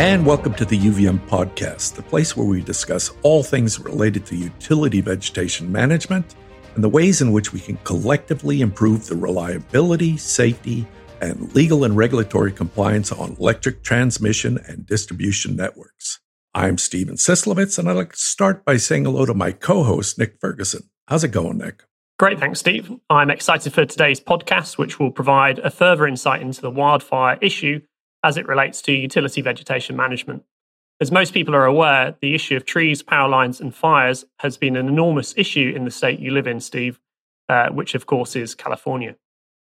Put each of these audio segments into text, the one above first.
And welcome to the UVM podcast, the place where we discuss all things related to utility vegetation management and the ways in which we can collectively improve the reliability, safety, and legal and regulatory compliance on electric transmission and distribution networks. I'm Steven Cieslewicz, and I'd like to start by saying hello to my co host, Nick Ferguson. How's it going, Nick? Great, thanks, Steve. I'm excited for today's podcast, which will provide a further insight into the wildfire issue as it relates to utility vegetation management. As most people are aware, the issue of trees, power lines, and fires has been an enormous issue in the state you live in, Steve, uh, which of course is California.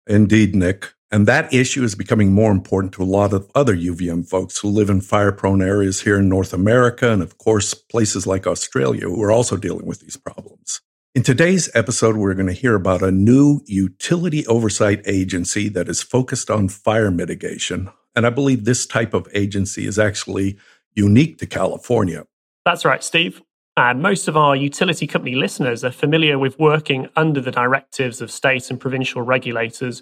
Indeed, Nick. And that issue is becoming more important to a lot of other UVM folks who live in fire prone areas here in North America and, of course, places like Australia who are also dealing with these problems. In today's episode, we're going to hear about a new utility oversight agency that is focused on fire mitigation and I believe this type of agency is actually unique to California. That's right, Steve. And most of our utility company listeners are familiar with working under the directives of state and provincial regulators,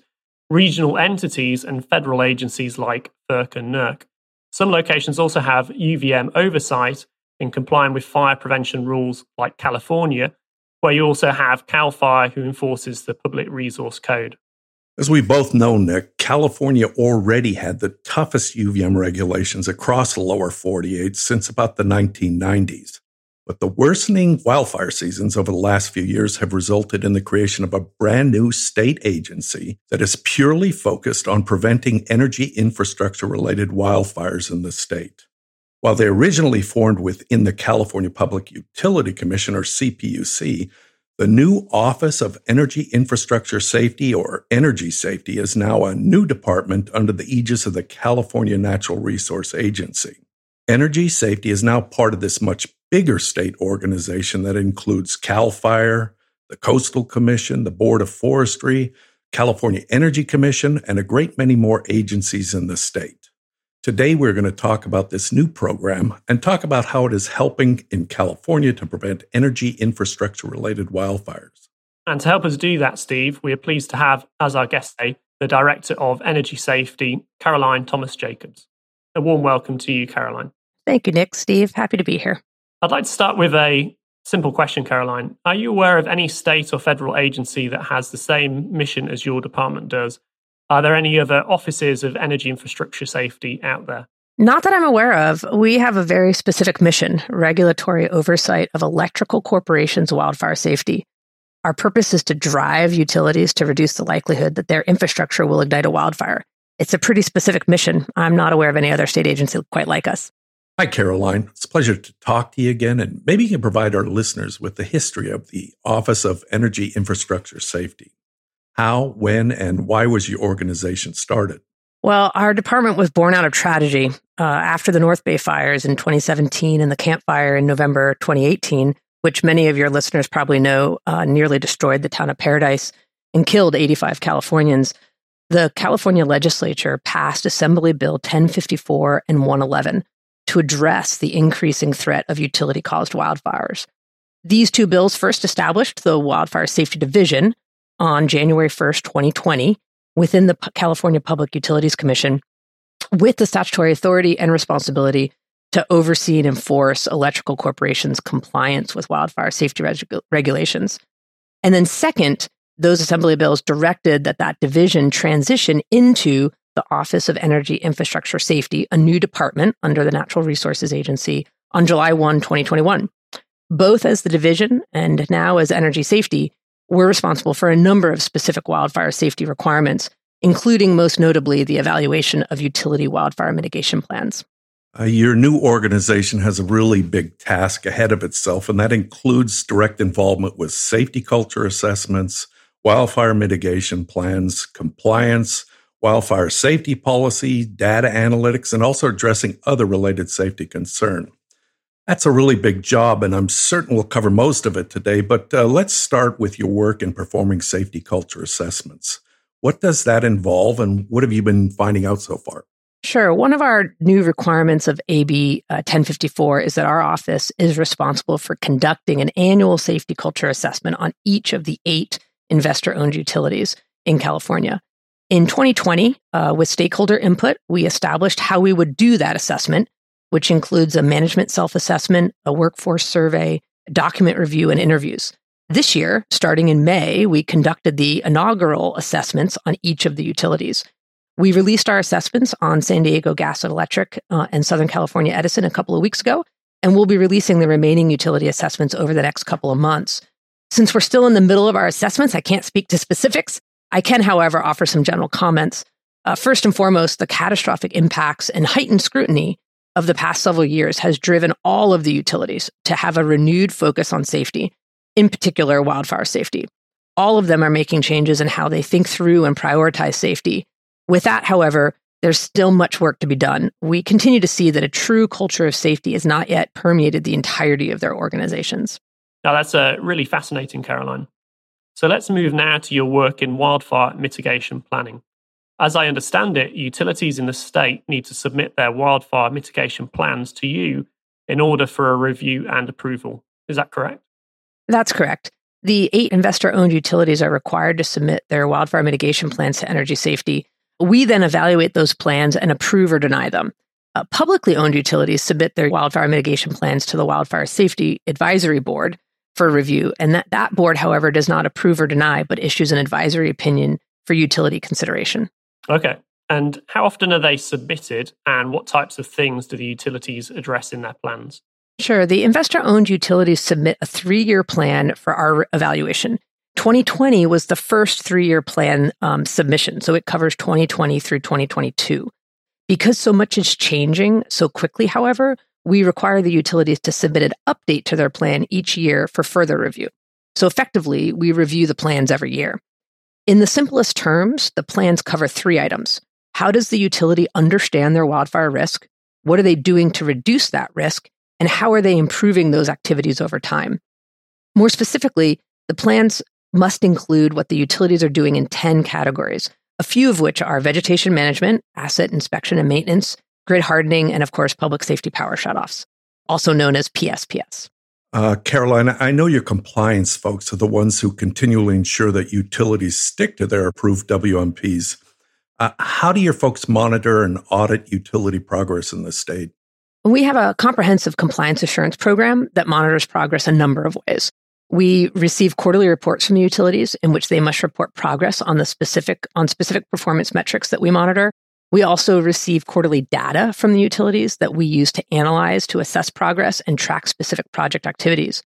regional entities, and federal agencies like FERC and NERC. Some locations also have UVM oversight in complying with fire prevention rules like California, where you also have CAL FIRE, who enforces the Public Resource Code. As we both know, Nick, California already had the toughest UVM regulations across the lower 48 since about the 1990s. But the worsening wildfire seasons over the last few years have resulted in the creation of a brand new state agency that is purely focused on preventing energy infrastructure related wildfires in the state. While they originally formed within the California Public Utility Commission, or CPUC, the new Office of Energy Infrastructure Safety, or Energy Safety, is now a new department under the aegis of the California Natural Resource Agency. Energy Safety is now part of this much bigger state organization that includes CAL FIRE, the Coastal Commission, the Board of Forestry, California Energy Commission, and a great many more agencies in the state. Today, we're going to talk about this new program and talk about how it is helping in California to prevent energy infrastructure related wildfires. And to help us do that, Steve, we are pleased to have as our guest today the Director of Energy Safety, Caroline Thomas Jacobs. A warm welcome to you, Caroline. Thank you, Nick. Steve, happy to be here. I'd like to start with a simple question, Caroline. Are you aware of any state or federal agency that has the same mission as your department does are there any other offices of energy infrastructure safety out there? Not that I'm aware of. We have a very specific mission regulatory oversight of electrical corporations' wildfire safety. Our purpose is to drive utilities to reduce the likelihood that their infrastructure will ignite a wildfire. It's a pretty specific mission. I'm not aware of any other state agency quite like us. Hi, Caroline. It's a pleasure to talk to you again. And maybe you can provide our listeners with the history of the Office of Energy Infrastructure Safety. How, when, and why was your organization started? Well, our department was born out of tragedy uh, after the North Bay fires in 2017 and the Camp Fire in November 2018, which many of your listeners probably know uh, nearly destroyed the town of Paradise and killed 85 Californians. The California legislature passed Assembly Bill 1054 and 111 to address the increasing threat of utility caused wildfires. These two bills first established the Wildfire Safety Division, on January 1st, 2020, within the California Public Utilities Commission with the statutory authority and responsibility to oversee and enforce electrical corporations' compliance with wildfire safety reg- regulations. And then, second, those assembly bills directed that that division transition into the Office of Energy Infrastructure Safety, a new department under the Natural Resources Agency, on July 1, 2021. Both as the division and now as energy safety, we're responsible for a number of specific wildfire safety requirements, including most notably the evaluation of utility wildfire mitigation plans. Uh, your new organization has a really big task ahead of itself, and that includes direct involvement with safety culture assessments, wildfire mitigation plans, compliance, wildfire safety policy, data analytics, and also addressing other related safety concerns. That's a really big job, and I'm certain we'll cover most of it today. But uh, let's start with your work in performing safety culture assessments. What does that involve, and what have you been finding out so far? Sure. One of our new requirements of AB uh, 1054 is that our office is responsible for conducting an annual safety culture assessment on each of the eight investor owned utilities in California. In 2020, uh, with stakeholder input, we established how we would do that assessment which includes a management self assessment, a workforce survey, document review, and interviews. This year, starting in May, we conducted the inaugural assessments on each of the utilities. We released our assessments on San Diego Gas and Electric uh, and Southern California Edison a couple of weeks ago, and we'll be releasing the remaining utility assessments over the next couple of months. Since we're still in the middle of our assessments, I can't speak to specifics. I can, however, offer some general comments. Uh, first and foremost, the catastrophic impacts and heightened scrutiny of the past several years has driven all of the utilities to have a renewed focus on safety, in particular wildfire safety. All of them are making changes in how they think through and prioritize safety. With that, however, there's still much work to be done. We continue to see that a true culture of safety has not yet permeated the entirety of their organizations. Now, that's uh, really fascinating, Caroline. So let's move now to your work in wildfire mitigation planning. As I understand it, utilities in the state need to submit their wildfire mitigation plans to you in order for a review and approval. Is that correct? That's correct. The eight investor owned utilities are required to submit their wildfire mitigation plans to Energy Safety. We then evaluate those plans and approve or deny them. Uh, publicly owned utilities submit their wildfire mitigation plans to the Wildfire Safety Advisory Board for review. And that, that board, however, does not approve or deny, but issues an advisory opinion for utility consideration. Okay. And how often are they submitted, and what types of things do the utilities address in their plans? Sure. The investor owned utilities submit a three year plan for our evaluation. 2020 was the first three year plan um, submission, so it covers 2020 through 2022. Because so much is changing so quickly, however, we require the utilities to submit an update to their plan each year for further review. So effectively, we review the plans every year. In the simplest terms, the plans cover three items. How does the utility understand their wildfire risk? What are they doing to reduce that risk? And how are they improving those activities over time? More specifically, the plans must include what the utilities are doing in 10 categories, a few of which are vegetation management, asset inspection and maintenance, grid hardening, and of course, public safety power shutoffs, also known as PSPS. Uh, Caroline, I know your compliance folks are the ones who continually ensure that utilities stick to their approved WMPs. Uh, how do your folks monitor and audit utility progress in the state? We have a comprehensive compliance assurance program that monitors progress a number of ways. We receive quarterly reports from the utilities in which they must report progress on the specific on specific performance metrics that we monitor. We also receive quarterly data from the utilities that we use to analyze to assess progress and track specific project activities.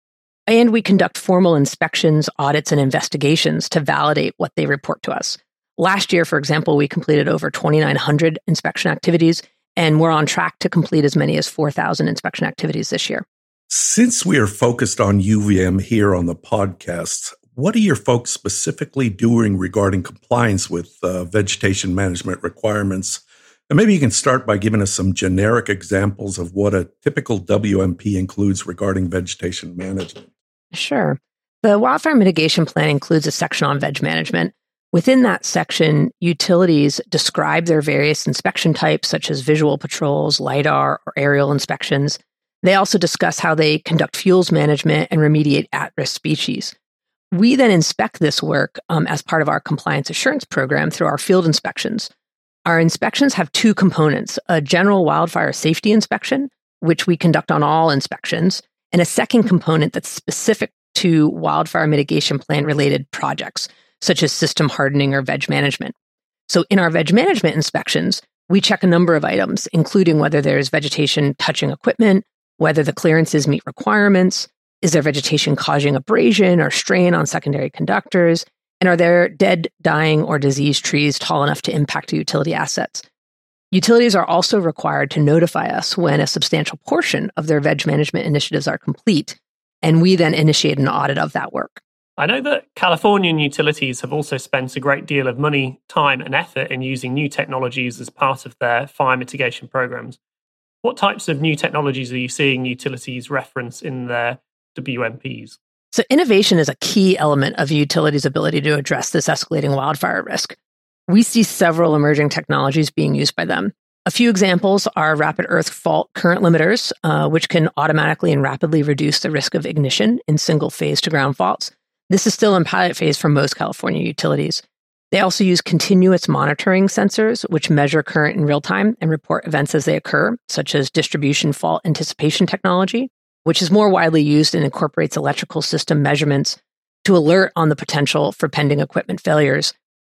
And we conduct formal inspections, audits, and investigations to validate what they report to us. Last year, for example, we completed over 2,900 inspection activities, and we're on track to complete as many as 4,000 inspection activities this year. Since we are focused on UVM here on the podcast, what are your folks specifically doing regarding compliance with uh, vegetation management requirements? And maybe you can start by giving us some generic examples of what a typical WMP includes regarding vegetation management. Sure. The wildfire mitigation plan includes a section on veg management. Within that section, utilities describe their various inspection types, such as visual patrols, LIDAR, or aerial inspections. They also discuss how they conduct fuels management and remediate at risk species. We then inspect this work um, as part of our compliance assurance program through our field inspections. Our inspections have two components a general wildfire safety inspection, which we conduct on all inspections, and a second component that's specific to wildfire mitigation plan related projects, such as system hardening or veg management. So, in our veg management inspections, we check a number of items, including whether there's vegetation touching equipment, whether the clearances meet requirements, is there vegetation causing abrasion or strain on secondary conductors? And are there dead, dying, or diseased trees tall enough to impact utility assets? Utilities are also required to notify us when a substantial portion of their veg management initiatives are complete, and we then initiate an audit of that work. I know that Californian utilities have also spent a great deal of money, time, and effort in using new technologies as part of their fire mitigation programs. What types of new technologies are you seeing utilities reference in their WMPs. So, innovation is a key element of utilities' ability to address this escalating wildfire risk. We see several emerging technologies being used by them. A few examples are rapid earth fault current limiters, uh, which can automatically and rapidly reduce the risk of ignition in single phase to ground faults. This is still in pilot phase for most California utilities. They also use continuous monitoring sensors, which measure current in real time and report events as they occur, such as distribution fault anticipation technology, which is more widely used and incorporates electrical system measurements to alert on the potential for pending equipment failures,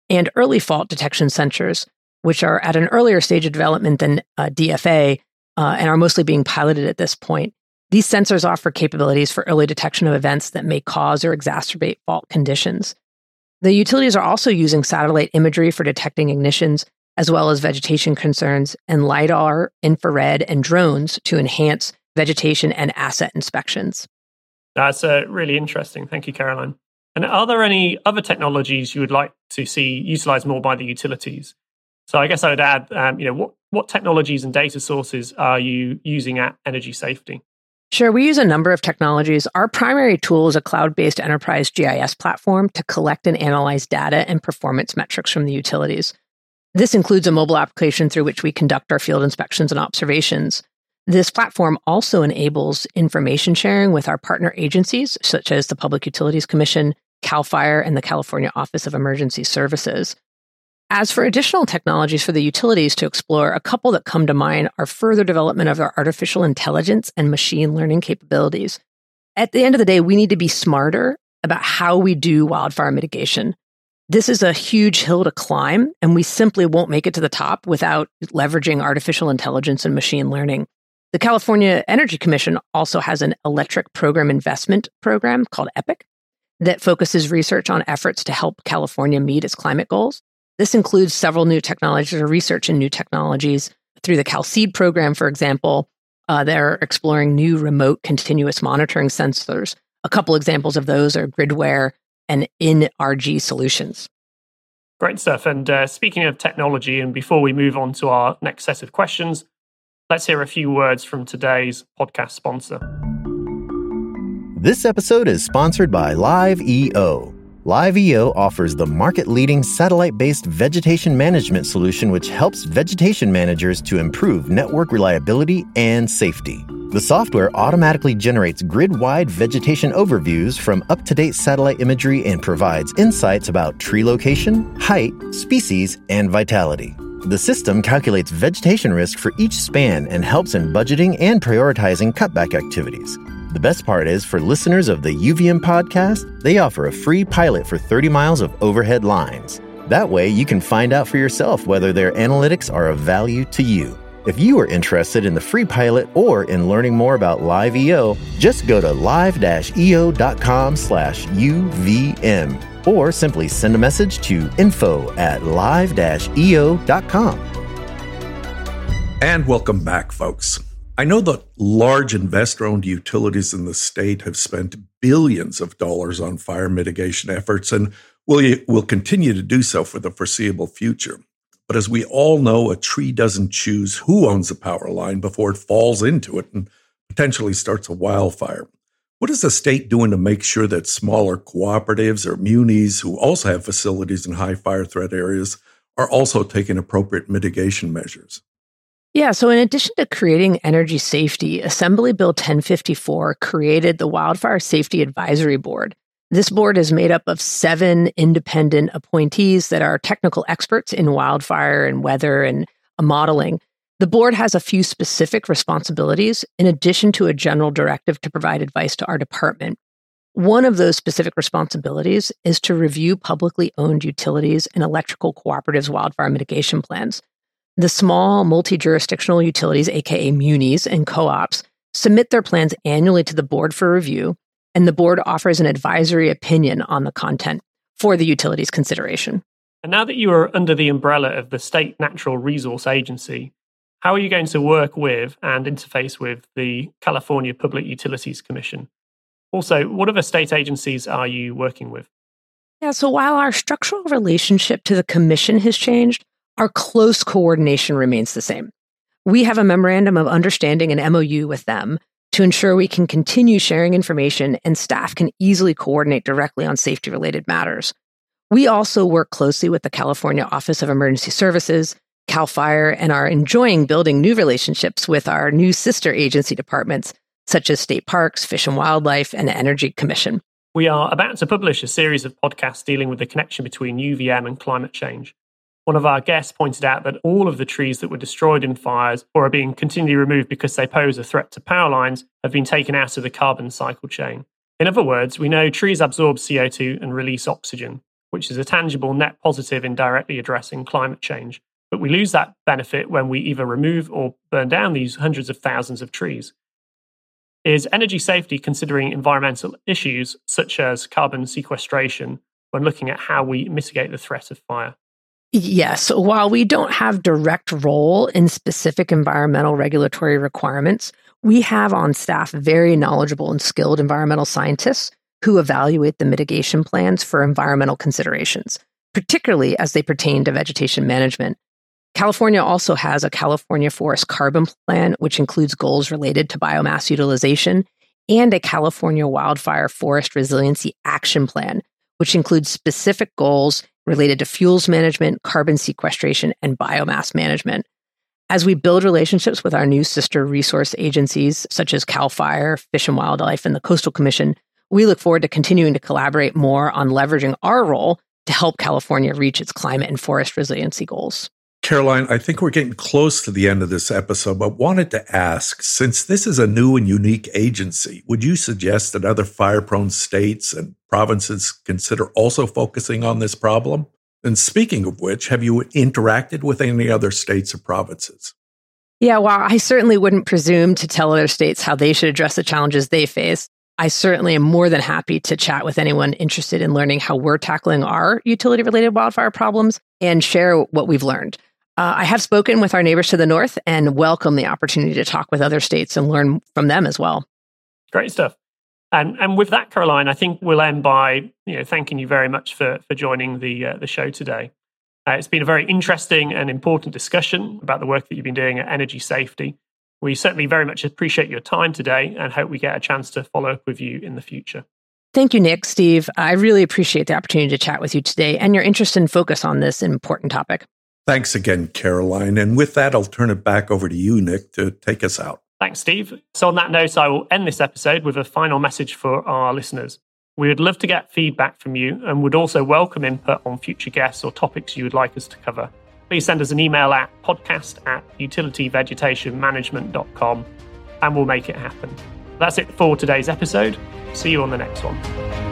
and early fault detection sensors, which are at an earlier stage of development than uh, DFA uh, and are mostly being piloted at this point. These sensors offer capabilities for early detection of events that may cause or exacerbate fault conditions. The utilities are also using satellite imagery for detecting ignitions, as well as vegetation concerns, and LIDAR, infrared, and drones to enhance vegetation and asset inspections. That's uh, really interesting. Thank you, Caroline. And are there any other technologies you would like to see utilized more by the utilities? So I guess I would add, um, you know, what, what technologies and data sources are you using at Energy Safety? Sure, we use a number of technologies. Our primary tool is a cloud based enterprise GIS platform to collect and analyze data and performance metrics from the utilities. This includes a mobile application through which we conduct our field inspections and observations. This platform also enables information sharing with our partner agencies, such as the Public Utilities Commission, CAL FIRE, and the California Office of Emergency Services. As for additional technologies for the utilities to explore, a couple that come to mind are further development of our artificial intelligence and machine learning capabilities. At the end of the day, we need to be smarter about how we do wildfire mitigation. This is a huge hill to climb, and we simply won't make it to the top without leveraging artificial intelligence and machine learning. The California Energy Commission also has an electric program investment program called EPIC that focuses research on efforts to help California meet its climate goals. This includes several new technologies or research in new technologies through the CalSeed program, for example. Uh, they're exploring new remote continuous monitoring sensors. A couple examples of those are Gridware and InRG solutions. Great stuff. And uh, speaking of technology, and before we move on to our next set of questions, let's hear a few words from today's podcast sponsor. This episode is sponsored by Live EO. LiveEO offers the market leading satellite based vegetation management solution, which helps vegetation managers to improve network reliability and safety. The software automatically generates grid wide vegetation overviews from up to date satellite imagery and provides insights about tree location, height, species, and vitality. The system calculates vegetation risk for each span and helps in budgeting and prioritizing cutback activities. The best part is for listeners of the UVM podcast, they offer a free pilot for 30 miles of overhead lines. That way, you can find out for yourself whether their analytics are of value to you. If you are interested in the free pilot or in learning more about LiveEO, just go to live-eo.com slash UVM or simply send a message to info at live-eo.com. And welcome back, folks. I know that large investor owned utilities in the state have spent billions of dollars on fire mitigation efforts and will, will continue to do so for the foreseeable future. But as we all know, a tree doesn't choose who owns a power line before it falls into it and potentially starts a wildfire. What is the state doing to make sure that smaller cooperatives or munis who also have facilities in high fire threat areas are also taking appropriate mitigation measures? Yeah, so in addition to creating energy safety, Assembly Bill 1054 created the Wildfire Safety Advisory Board. This board is made up of seven independent appointees that are technical experts in wildfire and weather and uh, modeling. The board has a few specific responsibilities in addition to a general directive to provide advice to our department. One of those specific responsibilities is to review publicly owned utilities and electrical cooperatives' wildfire mitigation plans. The small multi jurisdictional utilities, aka munis and co ops, submit their plans annually to the board for review, and the board offers an advisory opinion on the content for the utilities consideration. And now that you are under the umbrella of the State Natural Resource Agency, how are you going to work with and interface with the California Public Utilities Commission? Also, what other state agencies are you working with? Yeah, so while our structural relationship to the commission has changed, our close coordination remains the same. We have a memorandum of understanding and MOU with them to ensure we can continue sharing information and staff can easily coordinate directly on safety related matters. We also work closely with the California Office of Emergency Services, CAL FIRE, and are enjoying building new relationships with our new sister agency departments, such as state parks, fish and wildlife, and the Energy Commission. We are about to publish a series of podcasts dealing with the connection between UVM and climate change. One of our guests pointed out that all of the trees that were destroyed in fires or are being continually removed because they pose a threat to power lines have been taken out of the carbon cycle chain. In other words, we know trees absorb CO2 and release oxygen, which is a tangible net positive in directly addressing climate change. But we lose that benefit when we either remove or burn down these hundreds of thousands of trees. Is energy safety considering environmental issues such as carbon sequestration when looking at how we mitigate the threat of fire? Yes. While we don't have direct role in specific environmental regulatory requirements, we have on staff very knowledgeable and skilled environmental scientists who evaluate the mitigation plans for environmental considerations, particularly as they pertain to vegetation management California also has a California Forest Carbon Plan, which includes goals related to biomass utilization, and a California Wildfire Forest Resiliency Action Plan, which includes specific goals related to fuels management, carbon sequestration, and biomass management. As we build relationships with our new sister resource agencies, such as CAL FIRE, Fish and Wildlife, and the Coastal Commission, we look forward to continuing to collaborate more on leveraging our role to help California reach its climate and forest resiliency goals. Caroline, I think we're getting close to the end of this episode, but wanted to ask since this is a new and unique agency, would you suggest that other fire prone states and provinces consider also focusing on this problem? And speaking of which, have you interacted with any other states or provinces? Yeah, well, I certainly wouldn't presume to tell other states how they should address the challenges they face. I certainly am more than happy to chat with anyone interested in learning how we're tackling our utility related wildfire problems and share what we've learned. Uh, I have spoken with our neighbors to the north and welcome the opportunity to talk with other states and learn from them as well. Great stuff. And and with that, Caroline, I think we'll end by you know thanking you very much for for joining the uh, the show today. Uh, it's been a very interesting and important discussion about the work that you've been doing at Energy Safety. We certainly very much appreciate your time today and hope we get a chance to follow up with you in the future. Thank you, Nick, Steve. I really appreciate the opportunity to chat with you today and your interest and focus on this important topic. Thanks again, Caroline. And with that, I'll turn it back over to you, Nick, to take us out. Thanks, Steve. So, on that note, I will end this episode with a final message for our listeners. We would love to get feedback from you and would also welcome input on future guests or topics you would like us to cover. Please send us an email at podcast at utilityvegetationmanagement.com and we'll make it happen. That's it for today's episode. See you on the next one.